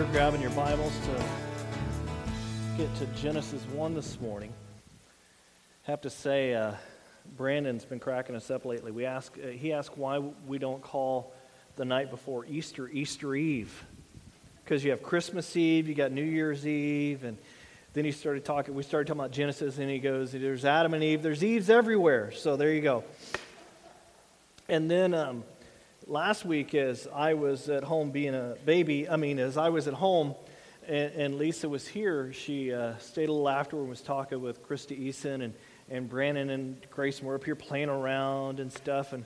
you're grabbing your Bibles to get to Genesis 1 this morning, I have to say, uh, Brandon's been cracking us up lately. We ask, uh, he asked why we don't call the night before Easter Easter Eve. Because you have Christmas Eve, you got New Year's Eve, and then he started talking, we started talking about Genesis, and he goes, There's Adam and Eve, there's Eves everywhere. So there you go. And then um, last week, as I was at home being a baby, I mean, as I was at home and, and Lisa was here, she uh, stayed a little after and was talking with Krista Eason and, and Brandon and Grace were up here playing around and stuff. And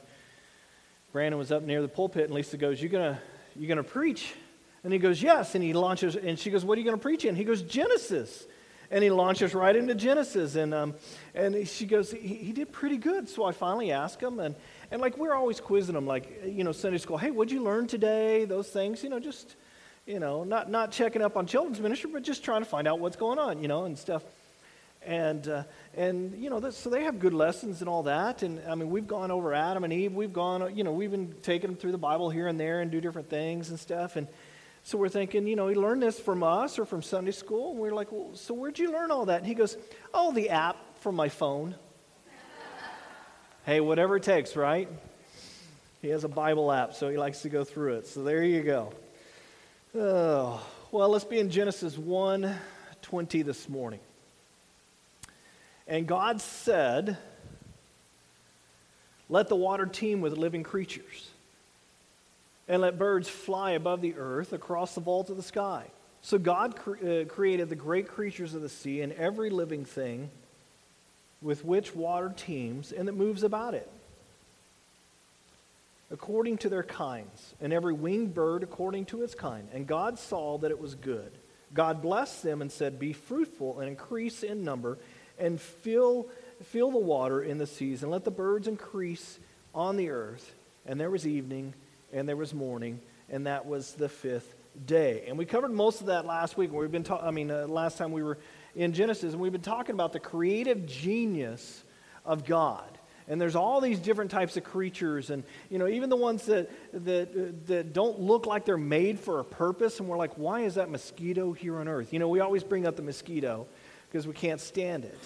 Brandon was up near the pulpit, and Lisa goes, "You gonna, you gonna preach?" And he goes, "Yes." And he launches, and she goes, "What are you gonna preach in?" He goes, "Genesis." And he launches right into Genesis, and um, and she goes, he, he did pretty good. So I finally asked him, and and like we're always quizzing them, like you know, Sunday school. Hey, what'd you learn today? Those things, you know, just you know, not not checking up on children's ministry, but just trying to find out what's going on, you know, and stuff. And uh, and you know, this, so they have good lessons and all that. And I mean, we've gone over Adam and Eve. We've gone, you know, we've been taking them through the Bible here and there and do different things and stuff. And so we're thinking, you know, he learned this from us or from Sunday school. And we're like, well, so where'd you learn all that? And he goes, oh, the app from my phone. Hey, whatever it takes, right? He has a Bible app, so he likes to go through it. So there you go. Oh, well, let's be in Genesis 1 20 this morning. And God said, Let the water teem with living creatures, and let birds fly above the earth across the vault of the sky. So God cre- uh, created the great creatures of the sea and every living thing with which water teems and that moves about it according to their kinds, and every winged bird according to its kind. And God saw that it was good. God blessed them and said, Be fruitful and increase in number, and fill, fill the water in the seas, and let the birds increase on the earth. And there was evening, and there was morning, and that was the fifth day. And we covered most of that last week. We've been ta- I mean, uh, last time we were in Genesis, and we've been talking about the creative genius of God. And there's all these different types of creatures and you know even the ones that that that don't look like they're made for a purpose and we're like why is that mosquito here on earth? You know we always bring up the mosquito because we can't stand it.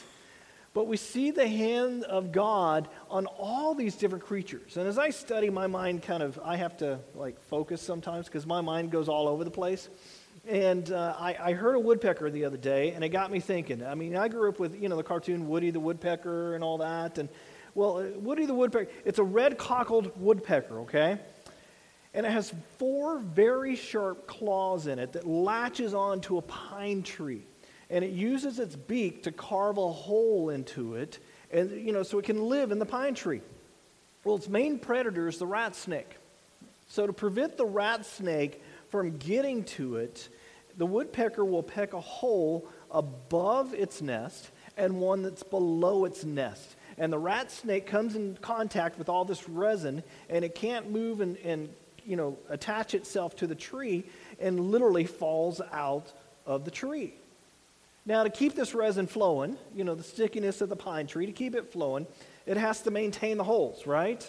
But we see the hand of god on all these different creatures. And as i study my mind kind of i have to like focus sometimes because my mind goes all over the place and uh, I, I, heard a woodpecker the other day, and it got me thinking. I mean, I grew up with, you know, the cartoon Woody the Woodpecker and all that. And well, uh, Woody the Woodpecker, it's a red cockled woodpecker, okay? And it has four very sharp claws in it that latches onto a pine tree. And it uses its beak to carve a hole into it, and, you know, so it can live in the pine tree. Well, its main predator is the rat snake. So to prevent the rat snake from getting to it, the woodpecker will peck a hole above its nest and one that's below its nest and the rat snake comes in contact with all this resin, and it can't move and, and you know, attach itself to the tree, and literally falls out of the tree. Now, to keep this resin flowing, you know, the stickiness of the pine tree, to keep it flowing, it has to maintain the holes, right?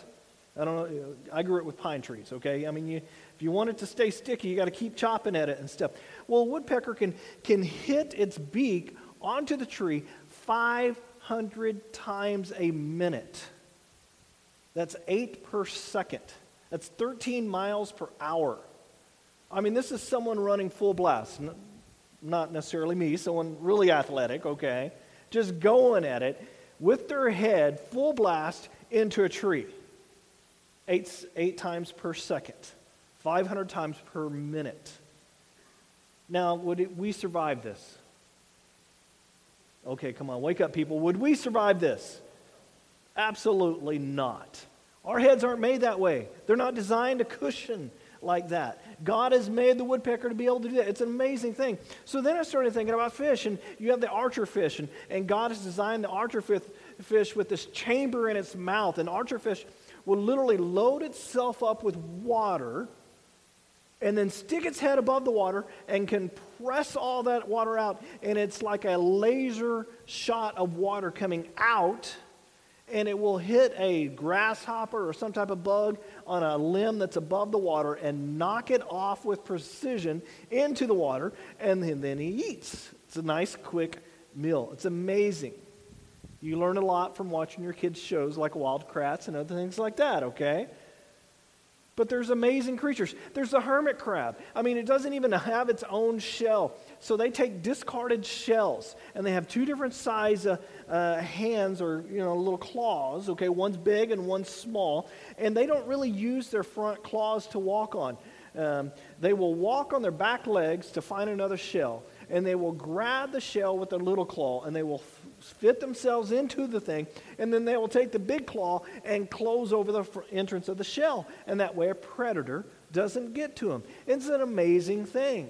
I don't know. I grew up with pine trees, okay? I mean, you, if you want it to stay sticky, you got to keep chopping at it and stuff. Well, a woodpecker can, can hit its beak onto the tree 500 times a minute. That's eight per second. That's 13 miles per hour. I mean, this is someone running full blast. Not necessarily me, someone really athletic, okay? Just going at it with their head full blast into a tree. Eight, eight times per second, 500 times per minute. Now, would it, we survive this? Okay, come on, wake up, people. Would we survive this? Absolutely not. Our heads aren't made that way, they're not designed to cushion like that. God has made the woodpecker to be able to do that. It's an amazing thing. So then I started thinking about fish, and you have the archer fish, and, and God has designed the archer fish with this chamber in its mouth. And archer fish will literally load itself up with water and then stick its head above the water and can press all that water out, and it's like a laser shot of water coming out, and it will hit a grasshopper or some type of bug on a limb that's above the water and knock it off with precision into the water, and then, then he eats. It's a nice, quick meal. It's amazing. You learn a lot from watching your kids' shows like Wild Kratts and other things like that, okay? But there's amazing creatures. There's the hermit crab. I mean, it doesn't even have its own shell. So they take discarded shells and they have two different size uh, uh, hands or, you know, little claws. Okay, one's big and one's small. And they don't really use their front claws to walk on. Um, they will walk on their back legs to find another shell. And they will grab the shell with their little claw and they will fit themselves into the thing, and then they will take the big claw and close over the entrance of the shell. And that way a predator doesn't get to them. It's an amazing thing.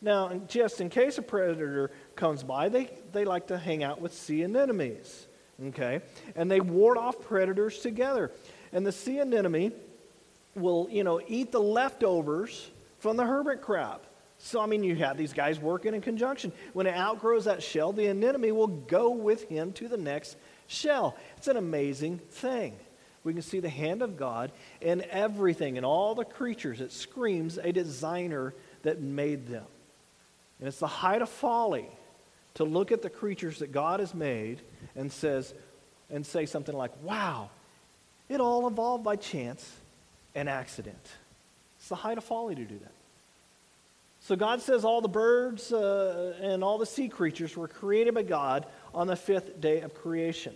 Now, just in case a predator comes by, they, they like to hang out with sea anemones. Okay? And they ward off predators together. And the sea anemone will, you know, eat the leftovers from the hermit crab. So, I mean, you have these guys working in conjunction. When it outgrows that shell, the anemone will go with him to the next shell. It's an amazing thing. We can see the hand of God in everything, in all the creatures. It screams a designer that made them. And it's the height of folly to look at the creatures that God has made and says and say something like, "Wow, it all evolved by chance and accident." It's the height of folly to do that. So God says all the birds uh, and all the sea creatures were created by God on the fifth day of creation.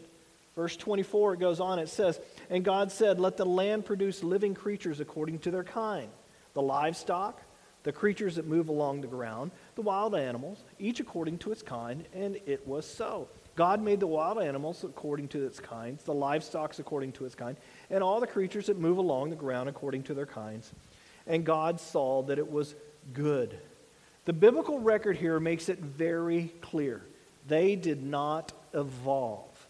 Verse 24, it goes on, it says, And God said, Let the land produce living creatures according to their kind, the livestock, the creatures that move along the ground, the wild animals, each according to its kind, and it was so. God made the wild animals according to its kinds, the livestock according to its kind, and all the creatures that move along the ground according to their kinds. And God saw that it was good. The biblical record here makes it very clear. They did not evolve,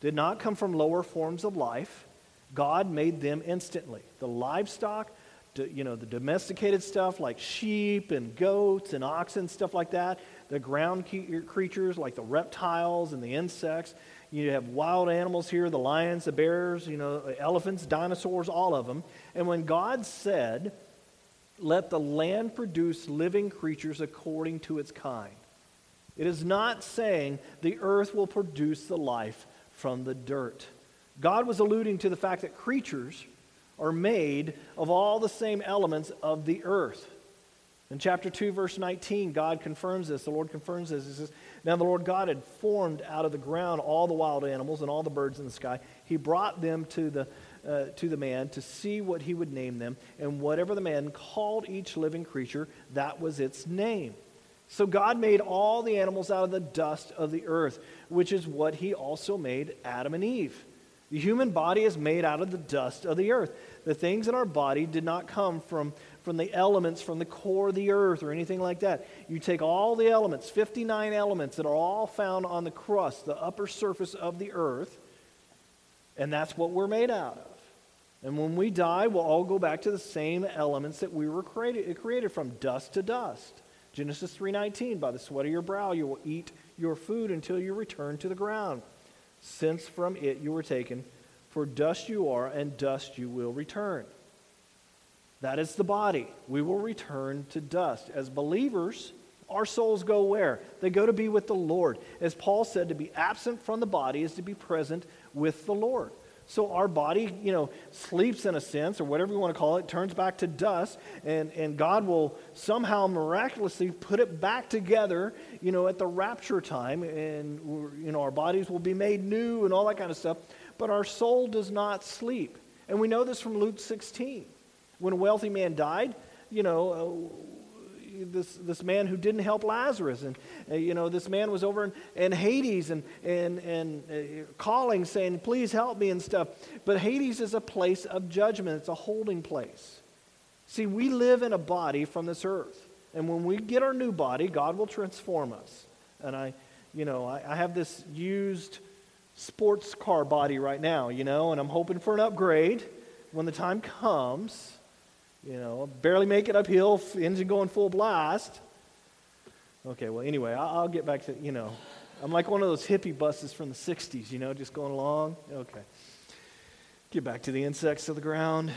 did not come from lower forms of life. God made them instantly. The livestock, you know, the domesticated stuff like sheep and goats and oxen, stuff like that, the ground creatures like the reptiles and the insects. You have wild animals here the lions, the bears, you know, elephants, dinosaurs, all of them. And when God said, let the land produce living creatures according to its kind. It is not saying the earth will produce the life from the dirt. God was alluding to the fact that creatures are made of all the same elements of the earth. In chapter 2, verse 19, God confirms this. The Lord confirms this. He says, Now the Lord God had formed out of the ground all the wild animals and all the birds in the sky. He brought them to the uh, to the man to see what he would name them, and whatever the man called each living creature, that was its name. So God made all the animals out of the dust of the earth, which is what he also made Adam and Eve. The human body is made out of the dust of the earth. The things in our body did not come from, from the elements from the core of the earth or anything like that. You take all the elements, 59 elements that are all found on the crust, the upper surface of the earth, and that's what we're made out of. And when we die, we'll all go back to the same elements that we were created, created from, dust to dust. Genesis 3:19, by the sweat of your brow you will eat your food until you return to the ground, since from it you were taken, for dust you are and dust you will return. That is the body. We will return to dust. As believers, our souls go where? They go to be with the Lord. As Paul said, to be absent from the body is to be present with the Lord. So our body, you know, sleeps in a sense, or whatever you want to call it, turns back to dust, and, and God will somehow miraculously put it back together, you know, at the rapture time, and, you know, our bodies will be made new and all that kind of stuff. But our soul does not sleep. And we know this from Luke 16. When a wealthy man died, you know, uh, this, this man who didn't help Lazarus. And, uh, you know, this man was over in, in Hades and, and, and uh, calling, saying, please help me and stuff. But Hades is a place of judgment, it's a holding place. See, we live in a body from this earth. And when we get our new body, God will transform us. And I, you know, I, I have this used sports car body right now, you know, and I'm hoping for an upgrade when the time comes. You know, barely make it uphill, engine going full blast. Okay, well, anyway, I'll, I'll get back to, you know, I'm like one of those hippie buses from the 60s, you know, just going along. Okay. Get back to the insects of the ground.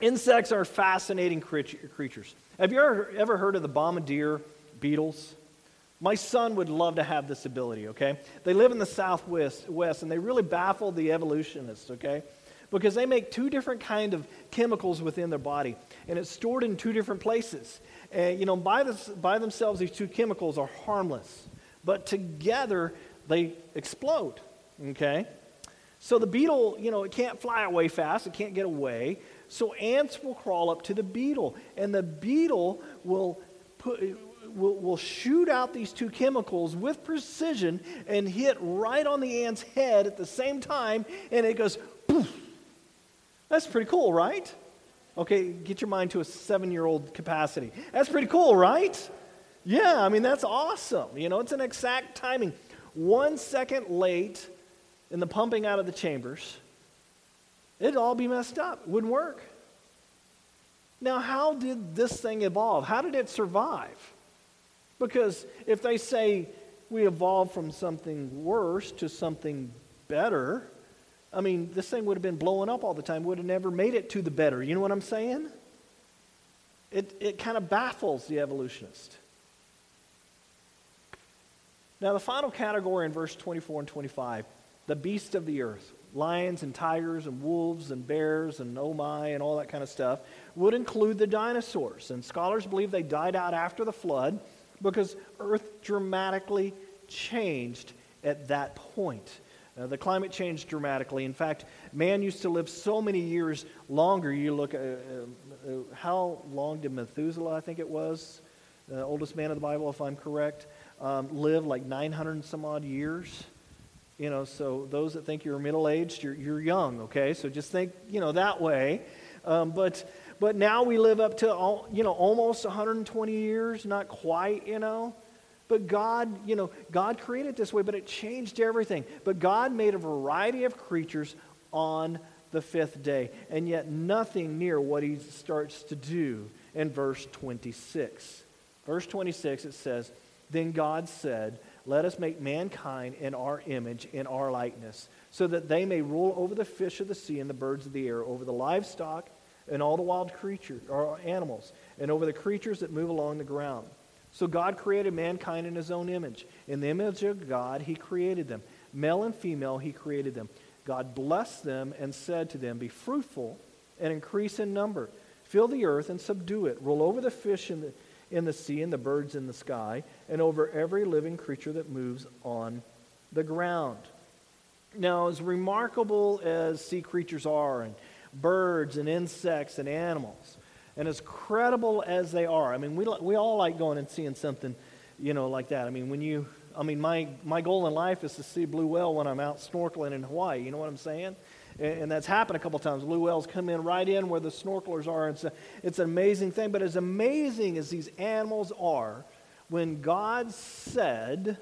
Insects are fascinating creatures. Have you ever, ever heard of the bombardier beetles? My son would love to have this ability, okay? They live in the southwest west, and they really baffle the evolutionists, okay? Because they make two different kind of chemicals within their body, and it's stored in two different places. And, you know, by, this, by themselves, these two chemicals are harmless, but together they explode, okay? So the beetle, you know, it can't fly away fast, it can't get away. So ants will crawl up to the beetle, and the beetle will put will, will shoot out these two chemicals with precision and hit right on the ant's head at the same time, and it goes poof. That's pretty cool, right? Okay, get your mind to a seven year old capacity. That's pretty cool, right? Yeah, I mean, that's awesome. You know, it's an exact timing. One second late in the pumping out of the chambers, it'd all be messed up. It wouldn't work. Now, how did this thing evolve? How did it survive? Because if they say we evolved from something worse to something better, I mean, this thing would have been blowing up all the time, would have never made it to the better. You know what I'm saying? It, it kind of baffles the evolutionist. Now, the final category in verse 24 and 25 the beasts of the earth, lions and tigers and wolves and bears and oh my and all that kind of stuff, would include the dinosaurs. And scholars believe they died out after the flood because Earth dramatically changed at that point. Uh, the climate changed dramatically. In fact, man used to live so many years longer. You look at uh, uh, how long did Methuselah, I think it was, the oldest man of the Bible, if I'm correct, um, live like 900 and some odd years. You know, so those that think you're middle aged, you're, you're young, okay? So just think, you know, that way. Um, but but now we live up to, all, you know, almost 120 years, not quite, you know. But God, you know, God created this way, but it changed everything. But God made a variety of creatures on the fifth day, and yet nothing near what he starts to do in verse 26. Verse 26, it says, Then God said, Let us make mankind in our image, in our likeness, so that they may rule over the fish of the sea and the birds of the air, over the livestock and all the wild creatures or animals, and over the creatures that move along the ground. So God created mankind in his own image. In the image of God, he created them. Male and female, he created them. God blessed them and said to them, Be fruitful and increase in number. Fill the earth and subdue it. Rule over the fish in the, in the sea and the birds in the sky, and over every living creature that moves on the ground. Now, as remarkable as sea creatures are, and birds and insects and animals. And as credible as they are, I mean, we, we all like going and seeing something, you know, like that. I mean, when you, I mean, my, my goal in life is to see blue whale when I'm out snorkeling in Hawaii. You know what I'm saying? And, and that's happened a couple times. Blue whales come in right in where the snorkelers are. It's, a, it's an amazing thing. But as amazing as these animals are, when God said,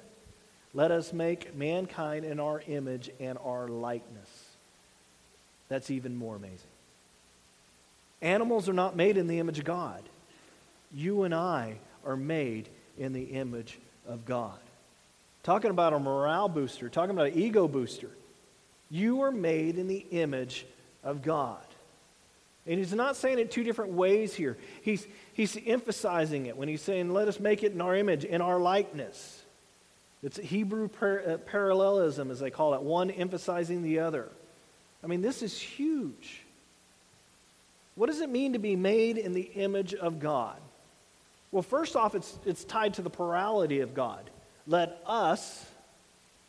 let us make mankind in our image and our likeness that's even more amazing. Animals are not made in the image of God. You and I are made in the image of God. Talking about a morale booster, talking about an ego booster. You are made in the image of God. And he's not saying it two different ways here. He's, he's emphasizing it when he's saying, let us make it in our image, in our likeness. It's Hebrew par- uh, parallelism, as they call it, one emphasizing the other. I mean, this is huge. What does it mean to be made in the image of God? Well, first off, it's, it's tied to the plurality of God. Let us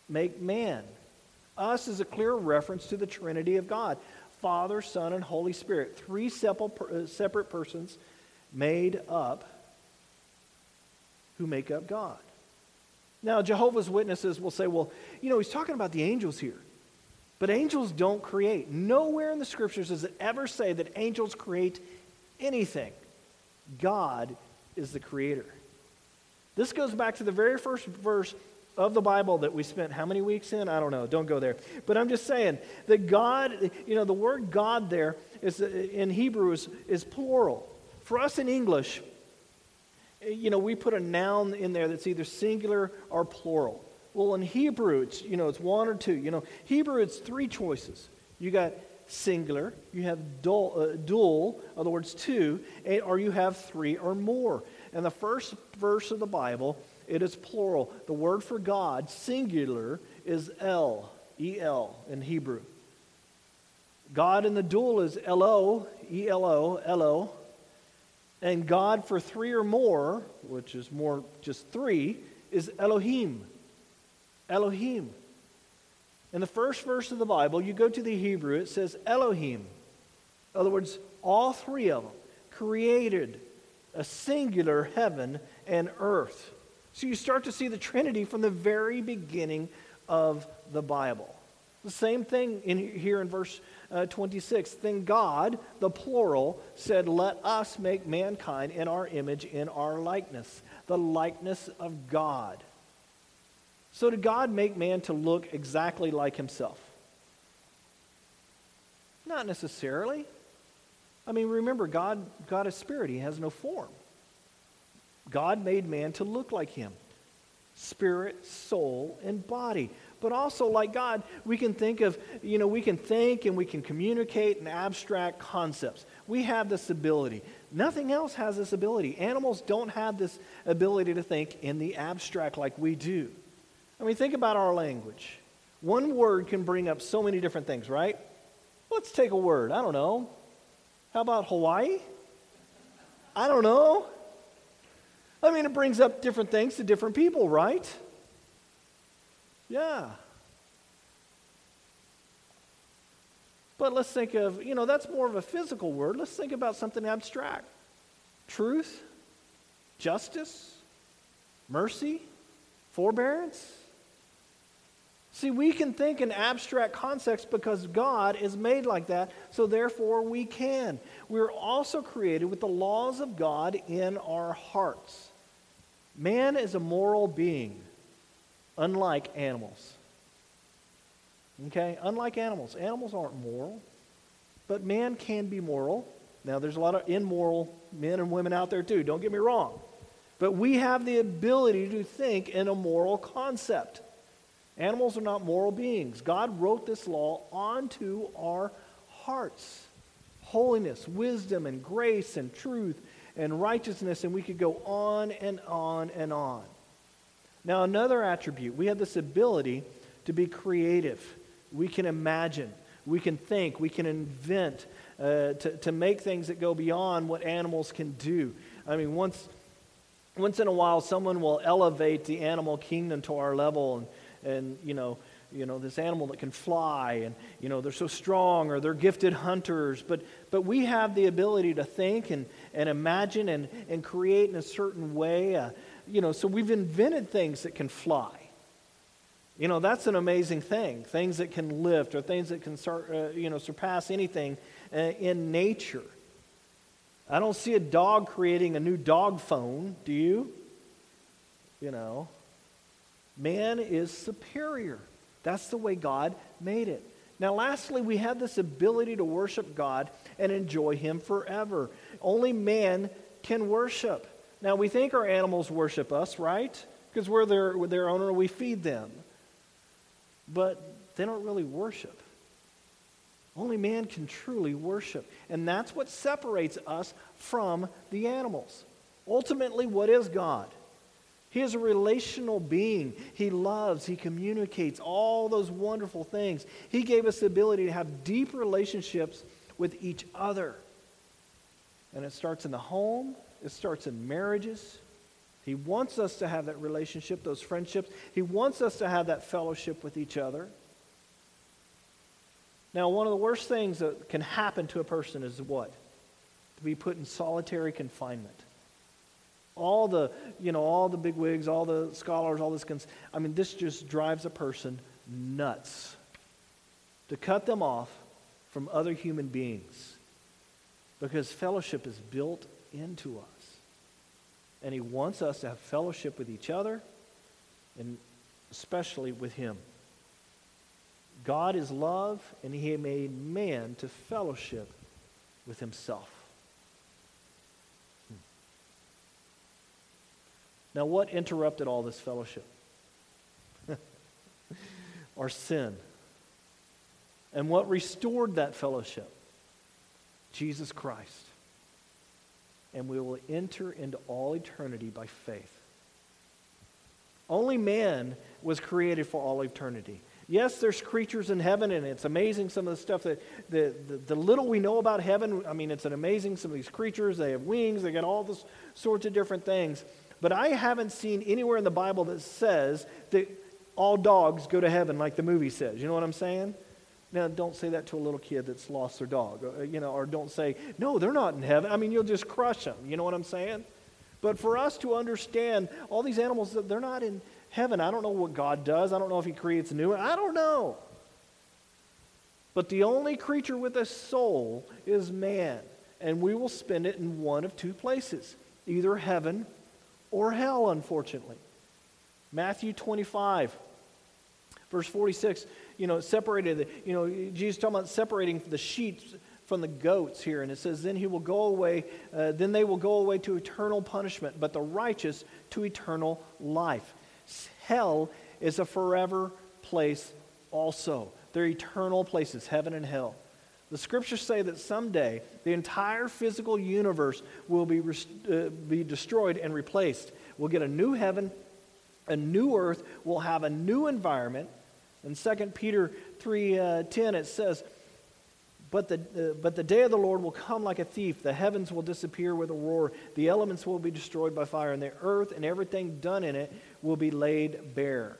make man. Us is a clear reference to the Trinity of God Father, Son, and Holy Spirit. Three uh, separate persons made up who make up God. Now, Jehovah's Witnesses will say, well, you know, he's talking about the angels here. But angels don't create. Nowhere in the scriptures does it ever say that angels create anything. God is the creator. This goes back to the very first verse of the Bible that we spent how many weeks in? I don't know. Don't go there. But I'm just saying that God, you know, the word God there is uh, in Hebrew is, is plural. For us in English, you know, we put a noun in there that's either singular or plural. Well, in Hebrew, it's, you know, it's one or two. You know, Hebrew, it's three choices. You got singular, you have dual, uh, dual in other words, two, and, or you have three or more. And the first verse of the Bible, it is plural. The word for God, singular, is El, E L in Hebrew. God in the dual is Elo, E L O, Elo. And God for three or more, which is more just three, is Elohim. Elohim. In the first verse of the Bible, you go to the Hebrew, it says Elohim. In other words, all three of them created a singular heaven and earth. So you start to see the Trinity from the very beginning of the Bible. The same thing in here in verse uh, 26. Then God, the plural, said, Let us make mankind in our image, in our likeness, the likeness of God. So did God make man to look exactly like himself? Not necessarily. I mean, remember, God, God is spirit, he has no form. God made man to look like him spirit, soul, and body. But also, like God, we can think of, you know, we can think and we can communicate in abstract concepts. We have this ability. Nothing else has this ability. Animals don't have this ability to think in the abstract like we do. I mean, think about our language. One word can bring up so many different things, right? Let's take a word. I don't know. How about Hawaii? I don't know. I mean, it brings up different things to different people, right? Yeah. But let's think of, you know, that's more of a physical word. Let's think about something abstract truth, justice, mercy, forbearance. See, we can think in abstract concepts because God is made like that, so therefore we can. We're also created with the laws of God in our hearts. Man is a moral being, unlike animals. Okay? Unlike animals. Animals aren't moral, but man can be moral. Now, there's a lot of immoral men and women out there too, don't get me wrong. But we have the ability to think in a moral concept. Animals are not moral beings. God wrote this law onto our hearts holiness, wisdom, and grace, and truth, and righteousness, and we could go on and on and on. Now, another attribute, we have this ability to be creative. We can imagine, we can think, we can invent, uh, to, to make things that go beyond what animals can do. I mean, once, once in a while, someone will elevate the animal kingdom to our level and and you know you know this animal that can fly and you know they're so strong or they're gifted hunters. But but we have the ability to think and and imagine and and create in a certain way uh, you know so we've invented things that can fly. You know that's an amazing thing things that can lift or things that can uh, you know surpass anything uh, in nature. I don't see a dog creating a new dog phone do you? You know Man is superior. That's the way God made it. Now, lastly, we have this ability to worship God and enjoy Him forever. Only man can worship. Now, we think our animals worship us, right? Because we're their, their owner, we feed them. But they don't really worship. Only man can truly worship. And that's what separates us from the animals. Ultimately, what is God? He is a relational being. He loves, he communicates, all those wonderful things. He gave us the ability to have deep relationships with each other. And it starts in the home, it starts in marriages. He wants us to have that relationship, those friendships. He wants us to have that fellowship with each other. Now, one of the worst things that can happen to a person is what? To be put in solitary confinement all the, you know, all the big wigs, all the scholars, all this. Cons- I mean, this just drives a person nuts to cut them off from other human beings because fellowship is built into us. And he wants us to have fellowship with each other and especially with him. God is love, and he made man to fellowship with himself. Now, what interrupted all this fellowship? our sin. And what restored that fellowship? Jesus Christ. And we will enter into all eternity by faith. Only man was created for all eternity. Yes, there's creatures in heaven, and it's amazing some of the stuff that the, the, the, little we know about heaven. I mean, it's an amazing some of these creatures. They have wings, they got all this sorts of different things. But I haven't seen anywhere in the Bible that says that all dogs go to heaven like the movie says. You know what I'm saying? Now, don't say that to a little kid that's lost their dog, uh, you know, or don't say, no, they're not in heaven. I mean, you'll just crush them. You know what I'm saying? But for us to understand all these animals, they're not in heaven. I don't know what God does. I don't know if He creates a new one. I don't know. But the only creature with a soul is man. And we will spend it in one of two places either heaven or hell, unfortunately. Matthew 25, verse 46, you know, separated, you know, Jesus talking about separating the sheep from the goats here. And it says, then he will go away, uh, then they will go away to eternal punishment, but the righteous to eternal life. Hell is a forever place also. They're eternal places, heaven and hell. The scriptures say that someday the entire physical universe will be, uh, be destroyed and replaced. We'll get a new heaven, a new earth, we'll have a new environment. In 2 Peter 3:10 uh, it says, but the, uh, but the day of the Lord will come like a thief. The heavens will disappear with a roar. The elements will be destroyed by fire, and the earth and everything done in it will be laid bare.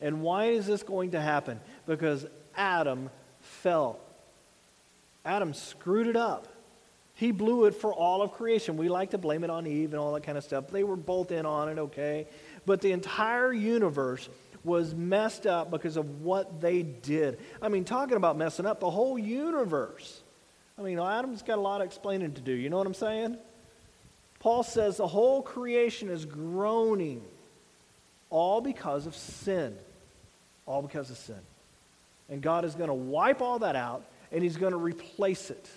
And why is this going to happen? Because Adam fell. Adam screwed it up. He blew it for all of creation. We like to blame it on Eve and all that kind of stuff. They were both in on it, okay? But the entire universe was messed up because of what they did. I mean, talking about messing up, the whole universe. I mean, Adam's got a lot of explaining to do. You know what I'm saying? Paul says the whole creation is groaning, all because of sin. All because of sin. And God is going to wipe all that out, and He's going to replace it.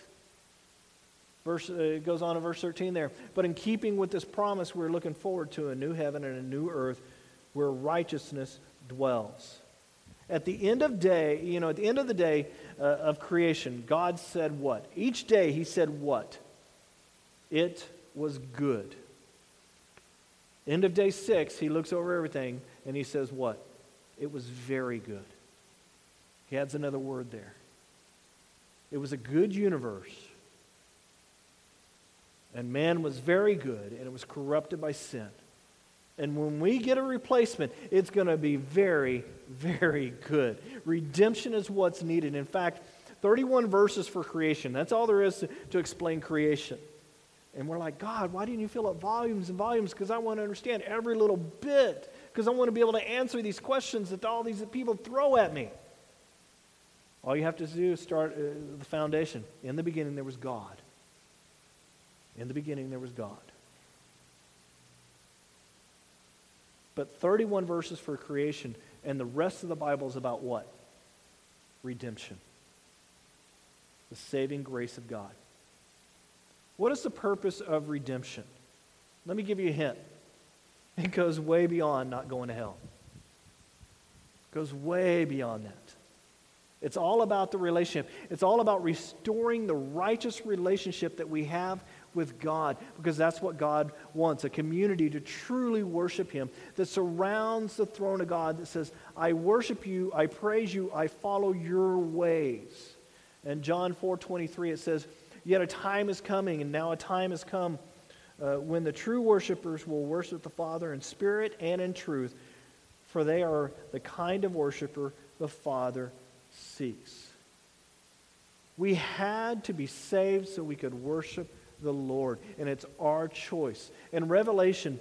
Verse, uh, it goes on in verse 13 there. But in keeping with this promise, we're looking forward to a new heaven and a new earth where righteousness dwells. At the end of day, you know, at the end of the day uh, of creation, God said what? Each day he said what? It was good. End of day six, he looks over everything and he says what? It was very good. He adds another word there. It was a good universe. And man was very good, and it was corrupted by sin. And when we get a replacement, it's going to be very, very good. Redemption is what's needed. In fact, 31 verses for creation. That's all there is to, to explain creation. And we're like, God, why didn't you fill up volumes and volumes? Because I want to understand every little bit. Because I want to be able to answer these questions that all these people throw at me. All you have to do is start uh, the foundation. In the beginning, there was God. In the beginning, there was God. But 31 verses for creation, and the rest of the Bible is about what? Redemption. The saving grace of God. What is the purpose of redemption? Let me give you a hint. It goes way beyond not going to hell. It goes way beyond that. It's all about the relationship. It's all about restoring the righteous relationship that we have with God because that's what God wants a community to truly worship Him that surrounds the throne of God that says, I worship you, I praise you, I follow your ways. And John 4 23, it says, Yet a time is coming, and now a time has come uh, when the true worshipers will worship the Father in spirit and in truth, for they are the kind of worshiper the Father seeks. We had to be saved so we could worship the Lord, and it's our choice. In Revelation,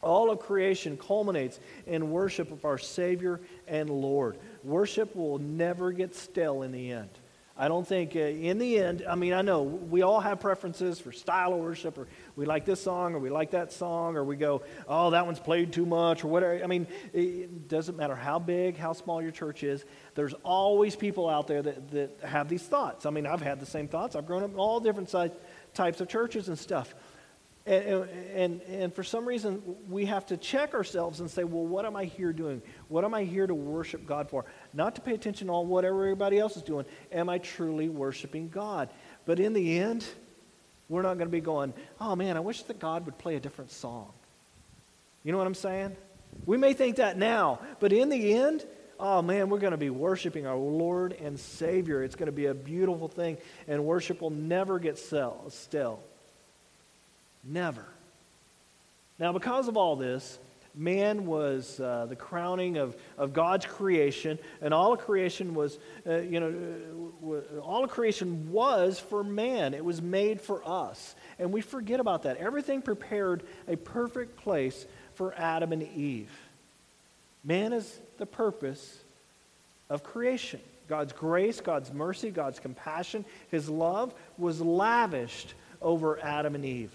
all of creation culminates in worship of our Savior and Lord. Worship will never get stale in the end. I don't think, uh, in the end, I mean, I know we all have preferences for style of worship, or we like this song, or we like that song, or we go, oh, that one's played too much, or whatever. I mean, it doesn't matter how big, how small your church is, there's always people out there that, that have these thoughts. I mean, I've had the same thoughts. I've grown up in all different sides types of churches and stuff. And, and, and for some reason, we have to check ourselves and say, well, what am I here doing? What am I here to worship God for? Not to pay attention to all whatever everybody else is doing. Am I truly worshiping God? But in the end, we're not going to be going, oh man, I wish that God would play a different song. You know what I'm saying? We may think that now, but in the end, oh man, we're going to be worshiping our Lord and Savior. It's going to be a beautiful thing, and worship will never get stale. Never. Now, because of all this, man was uh, the crowning of, of God's creation, and all of creation was, uh, you know, uh, all of creation was for man. It was made for us. And we forget about that. Everything prepared a perfect place for Adam and Eve. Man is the purpose of creation. God's grace, God's mercy, God's compassion, His love was lavished over Adam and Eve.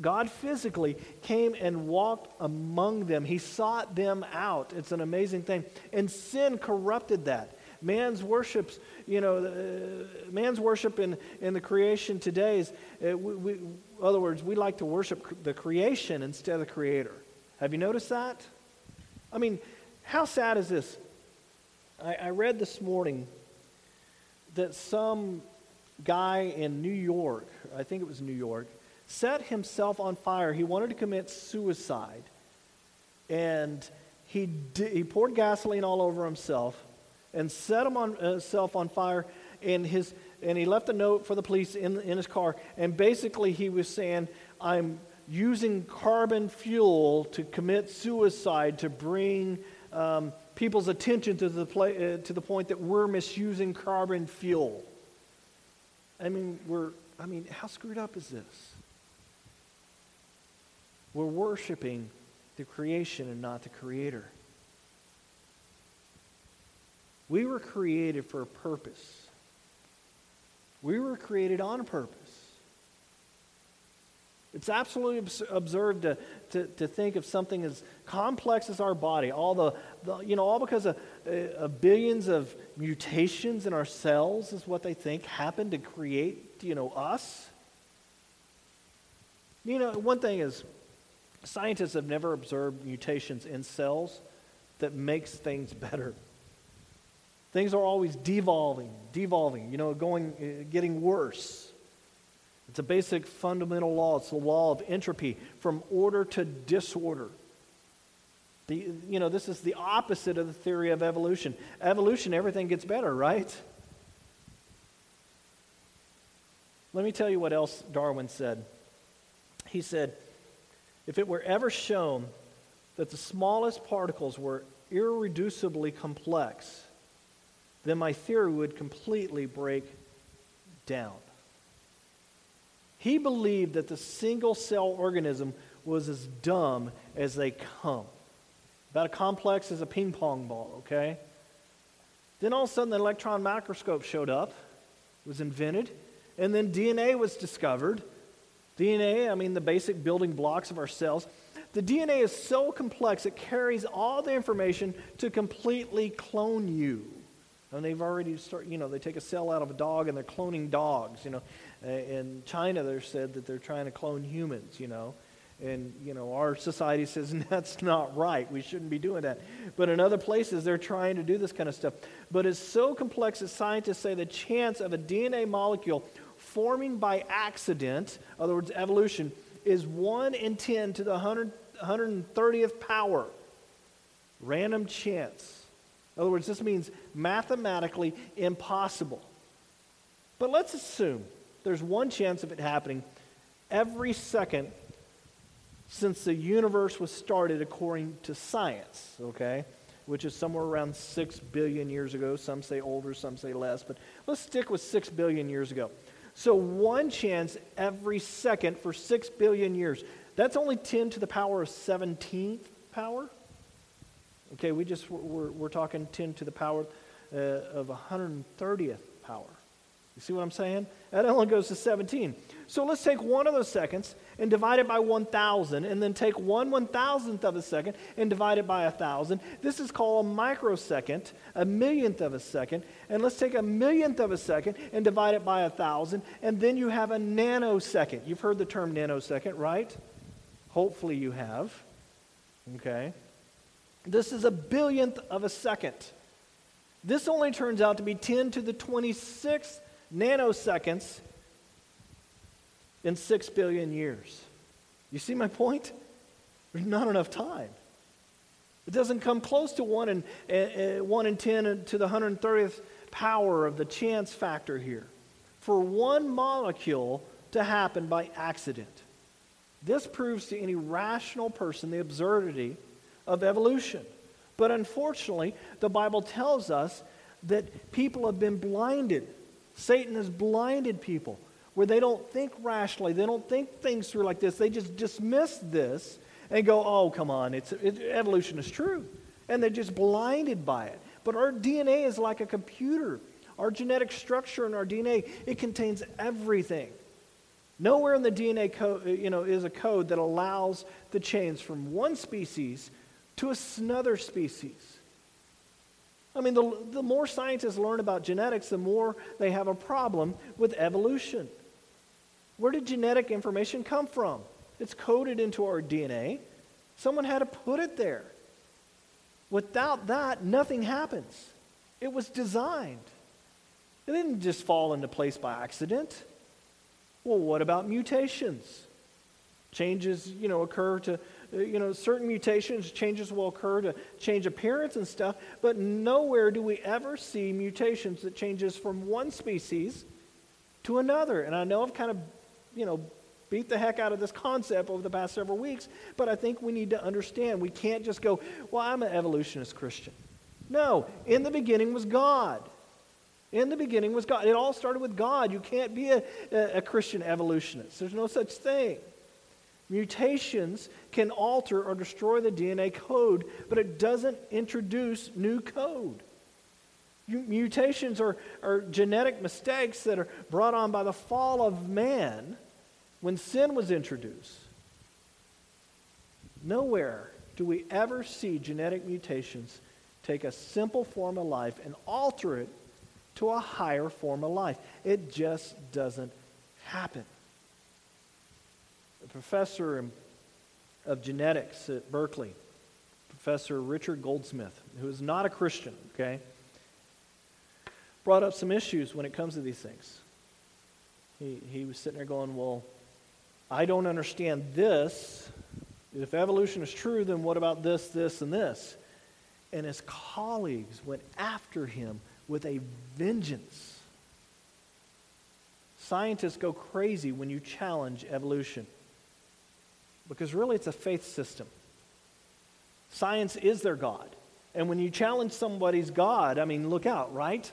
God physically came and walked among them. He sought them out. It's an amazing thing. And sin corrupted that. Man's worships, you know, uh, man's worship in, in the creation today is, uh, we, we, in other words, we like to worship the creation instead of the creator. Have you noticed that? I mean, how sad is this? I, I read this morning that some guy in New York, I think it was New York, set himself on fire. He wanted to commit suicide. And he, he poured gasoline all over himself and set him on, uh, himself on fire. And, his, and he left a note for the police in, in his car. And basically, he was saying, I'm using carbon fuel to commit suicide to bring um, people's attention to the, play, uh, to the point that we're misusing carbon fuel. I mean, we're, I mean, how screwed up is this? We're worshiping the creation and not the creator. We were created for a purpose. We were created on purpose. It's absolutely abs- absurd to, to, to, think of something as complex as our body, all the, the you know, all because of, uh, of, billions of mutations in our cells is what they think happened to create, you know, us. You know, one thing is, Scientists have never observed mutations in cells that makes things better. Things are always devolving, devolving, you know, going, uh, getting worse. It's a basic fundamental law. It's the law of entropy, from order to disorder. The, you know, this is the opposite of the theory of evolution. Evolution, everything gets better, right? Let me tell you what else Darwin said. He said, if it were ever shown that the smallest particles were irreducibly complex, then my theory would completely break down. He believed that the single cell organism was as dumb as they come. About as complex as a ping pong ball, okay? Then all of a sudden the electron microscope showed up, was invented, and then DNA was discovered DNA, I mean the basic building blocks of our cells. The DNA is so complex, it carries all the information to completely clone you. And they've already started, you know, they take a cell out of a dog and they're cloning dogs, you know. In China, they're said that they're trying to clone humans, you know. And, you know, our society says that's not right. We shouldn't be doing that. But in other places, they're trying to do this kind of stuff. But it's so complex that scientists say the chance of a DNA molecule forming by accident, in other words, evolution, is 1 in 10 to the 100, 130th power. Random chance. In other words, this means mathematically impossible. But let's assume there's one chance of it happening every second since the universe was started according to science, okay? Which is somewhere around 6 billion years ago. Some say older, some say less, but let's stick with 6 billion years ago. So one chance every second for 6 billion years. That's only 10 to the power of 17th power. Okay, we just, we're, we're talking 10 to the power uh, of 130th power. You see what I'm saying? That only goes to 17. So let's take one of those seconds and divide it by 1,000, and then take one one thousandth of a second and divide it by a 1,000. This is called a microsecond, a millionth of a second. And let's take a millionth of a second and divide it by a 1,000, and then you have a nanosecond. You've heard the term nanosecond, right? Hopefully you have. Okay? This is a billionth of a second. This only turns out to be 10 to the 26th nanoseconds in 6 billion years. You see my point? There's not enough time. It doesn't come close to 1 in, uh, 1 in 10 to the 130th power of the chance factor here. For one molecule to happen by accident. This proves to any rational person the absurdity of evolution. But unfortunately, the Bible tells us that people have been blinded. Satan has blinded people where they don't think rationally, they don't think things through like this. They just dismiss this and go, "Oh, come on, it's it, evolution is true," and they're just blinded by it. But our DNA is like a computer. Our genetic structure in our DNA it contains everything. Nowhere in the DNA code, you know, is a code that allows the change from one species to another species. I mean, the, the more scientists learn about genetics, the more they have a problem with evolution. Where did genetic information come from? It's coded into our DNA. Someone had to put it there. Without that, nothing happens. It was designed. It didn't just fall into place by accident. Well, what about mutations? Changes, you know, occur to uh, you know, certain mutations, changes will occur to change appearance and stuff, but nowhere do we ever see mutations that changes from one species to another. And I know I've kind of, you know, beat the heck out of this concept over the past several weeks, but I think we need to understand we can't just go, well, I'm an evolutionist Christian. No, in the beginning was God. In the beginning was God. It all started with God. You can't be a, a, a Christian evolutionist. There's no such thing. Mutations can alter or destroy the DNA code, but it doesn't introduce new code. Mutations are, are genetic mistakes that are brought on by the fall of man when sin was introduced. Nowhere do we ever see genetic mutations take a simple form of life and alter it to a higher form of life. It just doesn't happen a professor of genetics at Berkeley, Professor Richard Goldschmidt, who is not a Christian, okay, brought up some issues when it comes to these things. He, he was sitting there going, Well, I don't understand this. If evolution is true, then what about this, this, and this? And his colleagues went after him with a vengeance. Scientists go crazy when you challenge evolution because really it's a faith system. Science is their God. And when you challenge somebody's God, I mean, look out, right?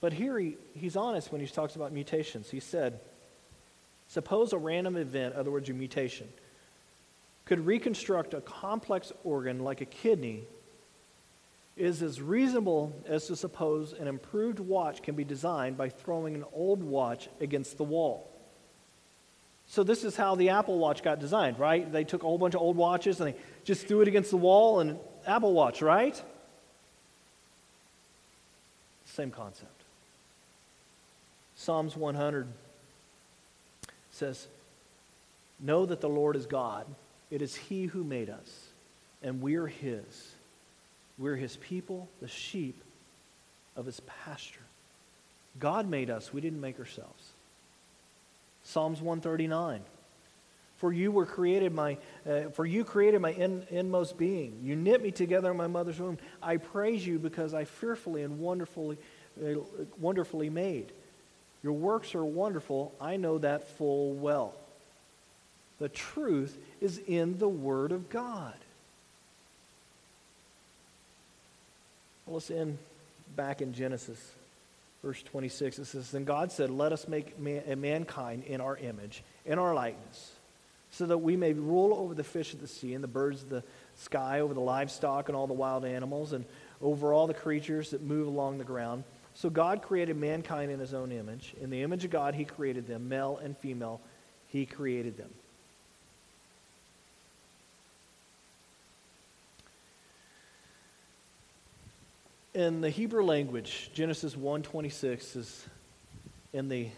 But here he, he's honest when he talks about mutations. He said, Suppose a random event, other words, a mutation, could reconstruct a complex organ like a kidney is as reasonable as to suppose an improved watch can be designed by throwing an old watch against the wall. So this is how the Apple Watch got designed, right? They took a whole bunch of old watches and they just threw it against the wall and Apple Watch, right? Same concept. Psalms 100 says, Know that the Lord is God. It is He who made us, and we're His. We're His people, the sheep of His pasture. God made us, we didn't make ourselves. Psalms 139. For you were created my, uh, for you created my in, inmost being. You knit me together in my mother's womb. I praise you because I fearfully and wonderfully, uh, wonderfully made. Your works are wonderful. I know that full well. The truth is in the Word of God. Well, let's end back in Genesis. Verse 26, it says, Then God said, Let us make man, mankind in our image, in our likeness, so that we may rule over the fish of the sea and the birds of the sky, over the livestock and all the wild animals, and over all the creatures that move along the ground. So God created mankind in his own image. In the image of God, he created them, male and female, he created them. In the Hebrew language, Genesis 1:26 is in the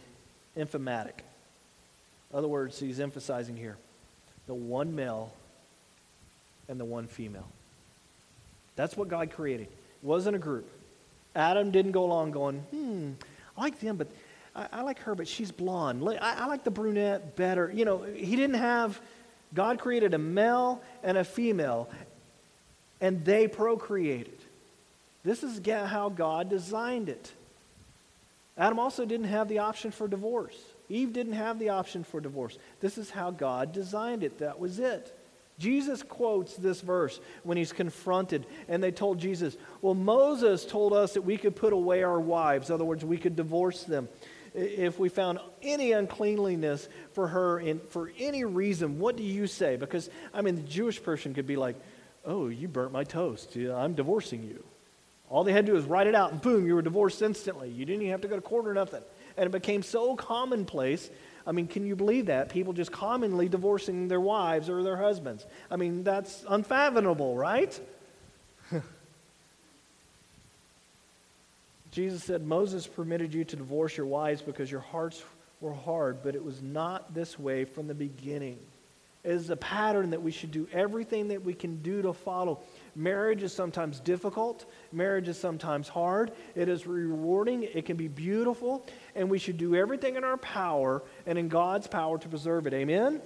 emphatic. In other words, he's emphasizing here the one male and the one female. That's what God created. It wasn't a group. Adam didn't go along going, hmm, I like them, but I, I like her, but she's blonde. I, I like the brunette better. You know, he didn't have, God created a male and a female, and they procreated. This is how God designed it. Adam also didn't have the option for divorce. Eve didn't have the option for divorce. This is how God designed it. That was it. Jesus quotes this verse when he's confronted, and they told Jesus, Well, Moses told us that we could put away our wives. In other words, we could divorce them. If we found any uncleanliness for her and for any reason, what do you say? Because, I mean, the Jewish person could be like, Oh, you burnt my toast. I'm divorcing you. All they had to do was write it out, and boom, you were divorced instantly. You didn't even have to go to court or nothing. And it became so commonplace. I mean, can you believe that? People just commonly divorcing their wives or their husbands. I mean, that's unfathomable, right? Jesus said, Moses permitted you to divorce your wives because your hearts were hard, but it was not this way from the beginning. Is a pattern that we should do everything that we can do to follow. Marriage is sometimes difficult. Marriage is sometimes hard. It is rewarding. It can be beautiful. And we should do everything in our power and in God's power to preserve it. Amen?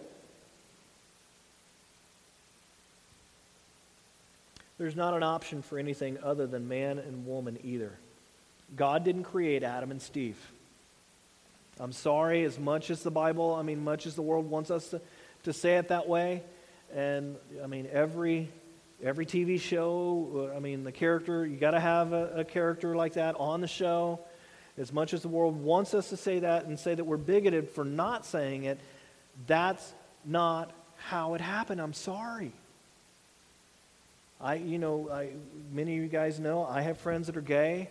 There's not an option for anything other than man and woman either. God didn't create Adam and Steve. I'm sorry, as much as the Bible, I mean, much as the world wants us to, to say it that way, and I mean, every every TV show, uh, I mean, the character, you got to have a, a, character like that on the show. As much as the world wants us to say that and say that we're bigoted for not saying it, that's not how it happened. I'm sorry. I, you know, I, many of you guys know I have friends that are gay.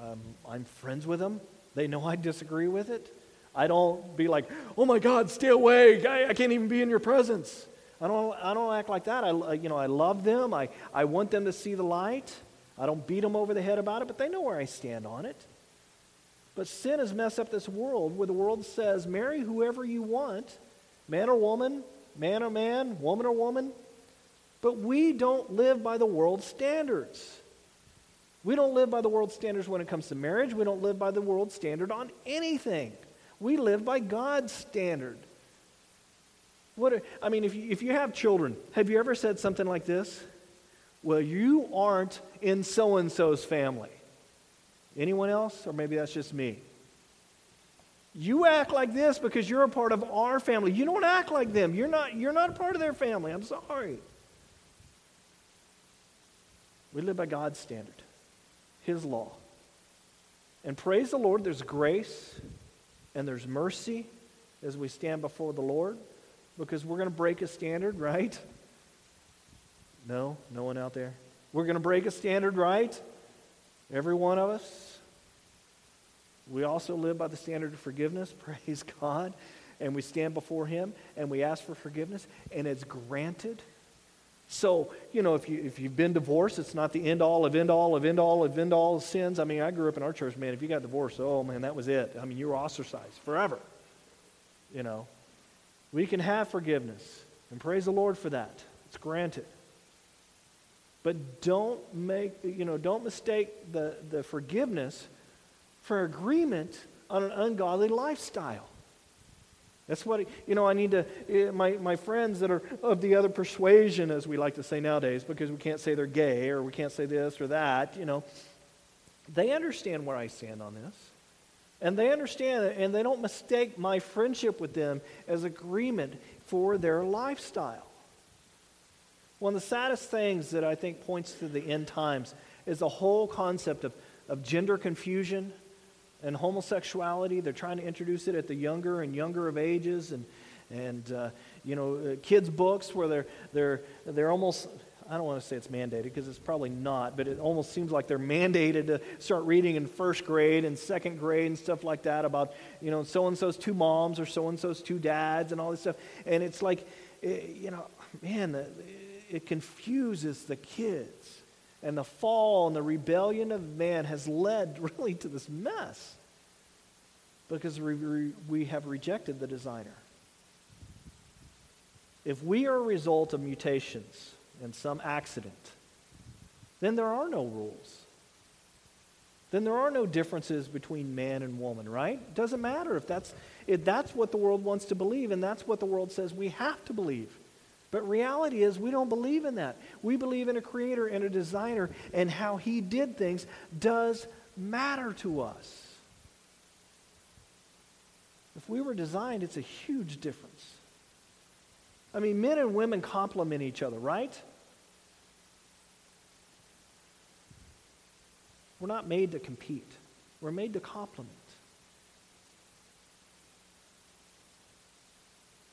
Um, I'm friends with them. They know I disagree with it. I don't be like, oh my God, stay away. I, I can't even be in your presence. I don't, I don't act like that. I, you know, I love them. I, I want them to see the light. I don't beat them over the head about it, but they know where I stand on it. But sin has messed up this world where the world says, marry whoever you want, man or woman, man or man, woman or woman. But we don't live by the world's standards. We don't live by the world's standards when it comes to marriage. We don't live by the world's standard on anything. We live by God's standard. What are, I mean, if you, if you have children, have you ever said something like this? Well, you aren't in so and so's family. Anyone else? Or maybe that's just me. You act like this because you're a part of our family. You don't act like them. You're not, you're not a part of their family. I'm sorry. We live by God's standard, His law. And praise the Lord, there's grace and there's mercy as we stand before the Lord because we're going to break a standard, right? No, no one out there. We're going to break a standard, right? Every one of us. We also live by the standard of forgiveness, praise God. And we stand before Him and we ask for forgiveness, and it's granted. So, you know, if, you, if you've been divorced, it's not the end all of end all of end all of end all of sins. I mean, I grew up in our church, man. If you got divorced, oh, man, that was it. I mean, you were ostracized forever. You know, we can have forgiveness, and praise the Lord for that. It's granted. But don't make, you know, don't mistake the, the forgiveness for agreement on an ungodly lifestyle. That's what, you know, I need to, eh, my, my friends that are of the other persuasion, as we like to say nowadays, because we can't say they're gay or we can't say this or that, you know, they understand where I stand on this. And they understand it, and they don't mistake my friendship with them as agreement for their lifestyle. One of the saddest things that I think points to the end times is the whole concept of, of gender confusion and homosexuality. They're trying to introduce it at the younger and younger of ages, and, and uh, you know, uh, kids' books where they're, they're, they're almost, I don't want to say it's mandated because it's probably not, but it almost seems like they're mandated to start reading in first grade and second grade and stuff like that about, you know, so and so's two moms or so and so's two dads and all this stuff. And it's like, eh, you know, man, it confuses the kids. And the fall and the rebellion of man has led really to this mess because we, we have rejected the designer. If we are a result of mutations and some accident, then there are no rules. Then there are no differences between man and woman, right? It doesn't matter if that's, if that's what the world wants to believe and that's what the world says we have to believe. But reality is, we don't believe in that. We believe in a creator and a designer, and how he did things does matter to us. If we were designed, it's a huge difference. I mean, men and women complement each other, right? We're not made to compete, we're made to complement.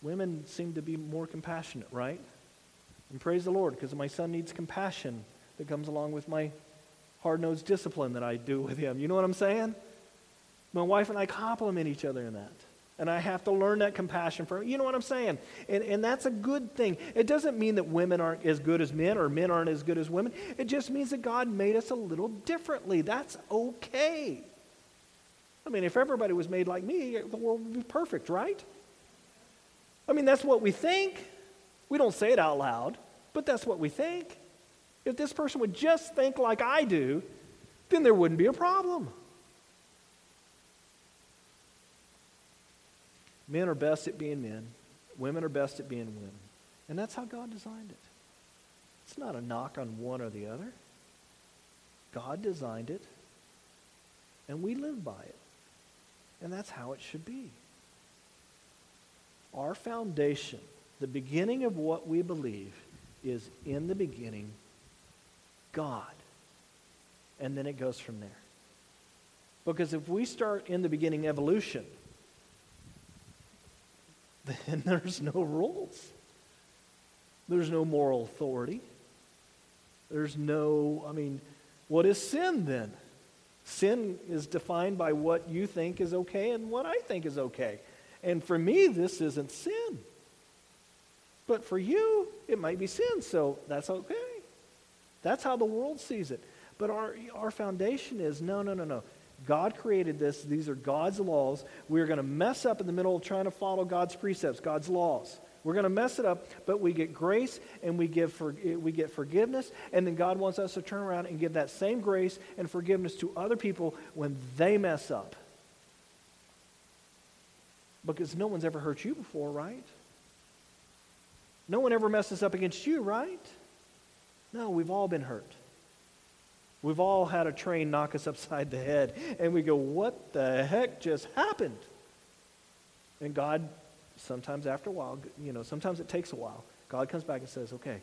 Women seem to be more compassionate, right? And praise the Lord, because my son needs compassion that comes along with my hard nosed discipline that I do with him. You know what I'm saying? My wife and I complement each other in that. And I have to learn that compassion from you know what I'm saying? And, and that's a good thing. It doesn't mean that women aren't as good as men or men aren't as good as women. It just means that God made us a little differently. That's okay. I mean, if everybody was made like me, the world would be perfect, right? I mean, that's what we think. We don't say it out loud, but that's what we think. If this person would just think like I do, then there wouldn't be a problem. Men are best at being men, women are best at being women. And that's how God designed it. It's not a knock on one or the other. God designed it, and we live by it. And that's how it should be. Our foundation, the beginning of what we believe, is in the beginning, God. And then it goes from there. Because if we start in the beginning evolution, then there's no rules. There's no moral authority. There's no, I mean, what is sin then? Sin is defined by what you think is okay and what I think is okay. And for me, this isn't sin. But for you, it might be sin, so that's okay. That's how the world sees it. But our, our foundation is no, no, no, no. God created this. These are God's laws. We're going to mess up in the middle of trying to follow God's precepts, God's laws. We're going to mess it up, but we get grace and we, give for, we get forgiveness. And then God wants us to turn around and give that same grace and forgiveness to other people when they mess up. Because no one's ever hurt you before, right? No one ever messes up against you, right? No, we've all been hurt. We've all had a train knock us upside the head, and we go, What the heck just happened? And God, sometimes after a while, you know, sometimes it takes a while, God comes back and says, Okay,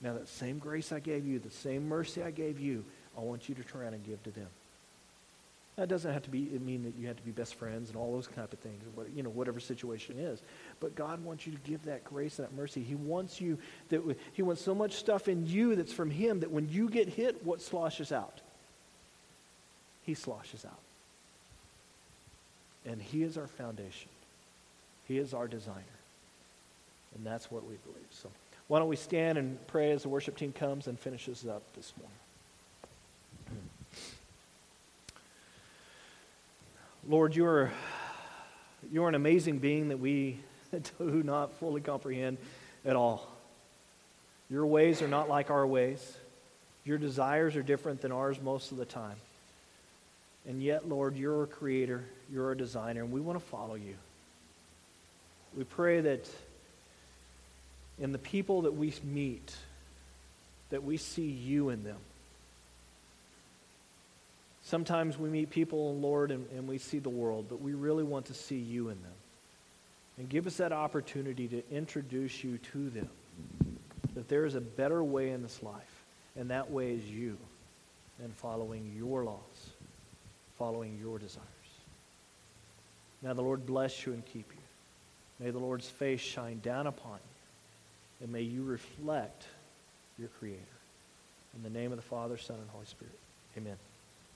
now that same grace I gave you, the same mercy I gave you, I want you to around and give to them. That doesn't have to be mean that you have to be best friends and all those kind of things, you know, whatever situation is. But God wants you to give that grace and that mercy. He wants you that He wants so much stuff in you that's from Him that when you get hit, what sloshes out? He sloshes out. And He is our foundation. He is our designer. And that's what we believe. So why don't we stand and pray as the worship team comes and finishes up this morning. Lord, you are, you are an amazing being that we do not fully comprehend at all. Your ways are not like our ways. Your desires are different than ours most of the time. And yet, Lord, you're a creator, you're a designer, and we want to follow you. We pray that in the people that we meet, that we see you in them. Sometimes we meet people, Lord, and, and we see the world, but we really want to see you in them. And give us that opportunity to introduce you to them. That there is a better way in this life, and that way is you, and following your laws, following your desires. Now the Lord bless you and keep you. May the Lord's face shine down upon you, and may you reflect your Creator. In the name of the Father, Son, and Holy Spirit. Amen.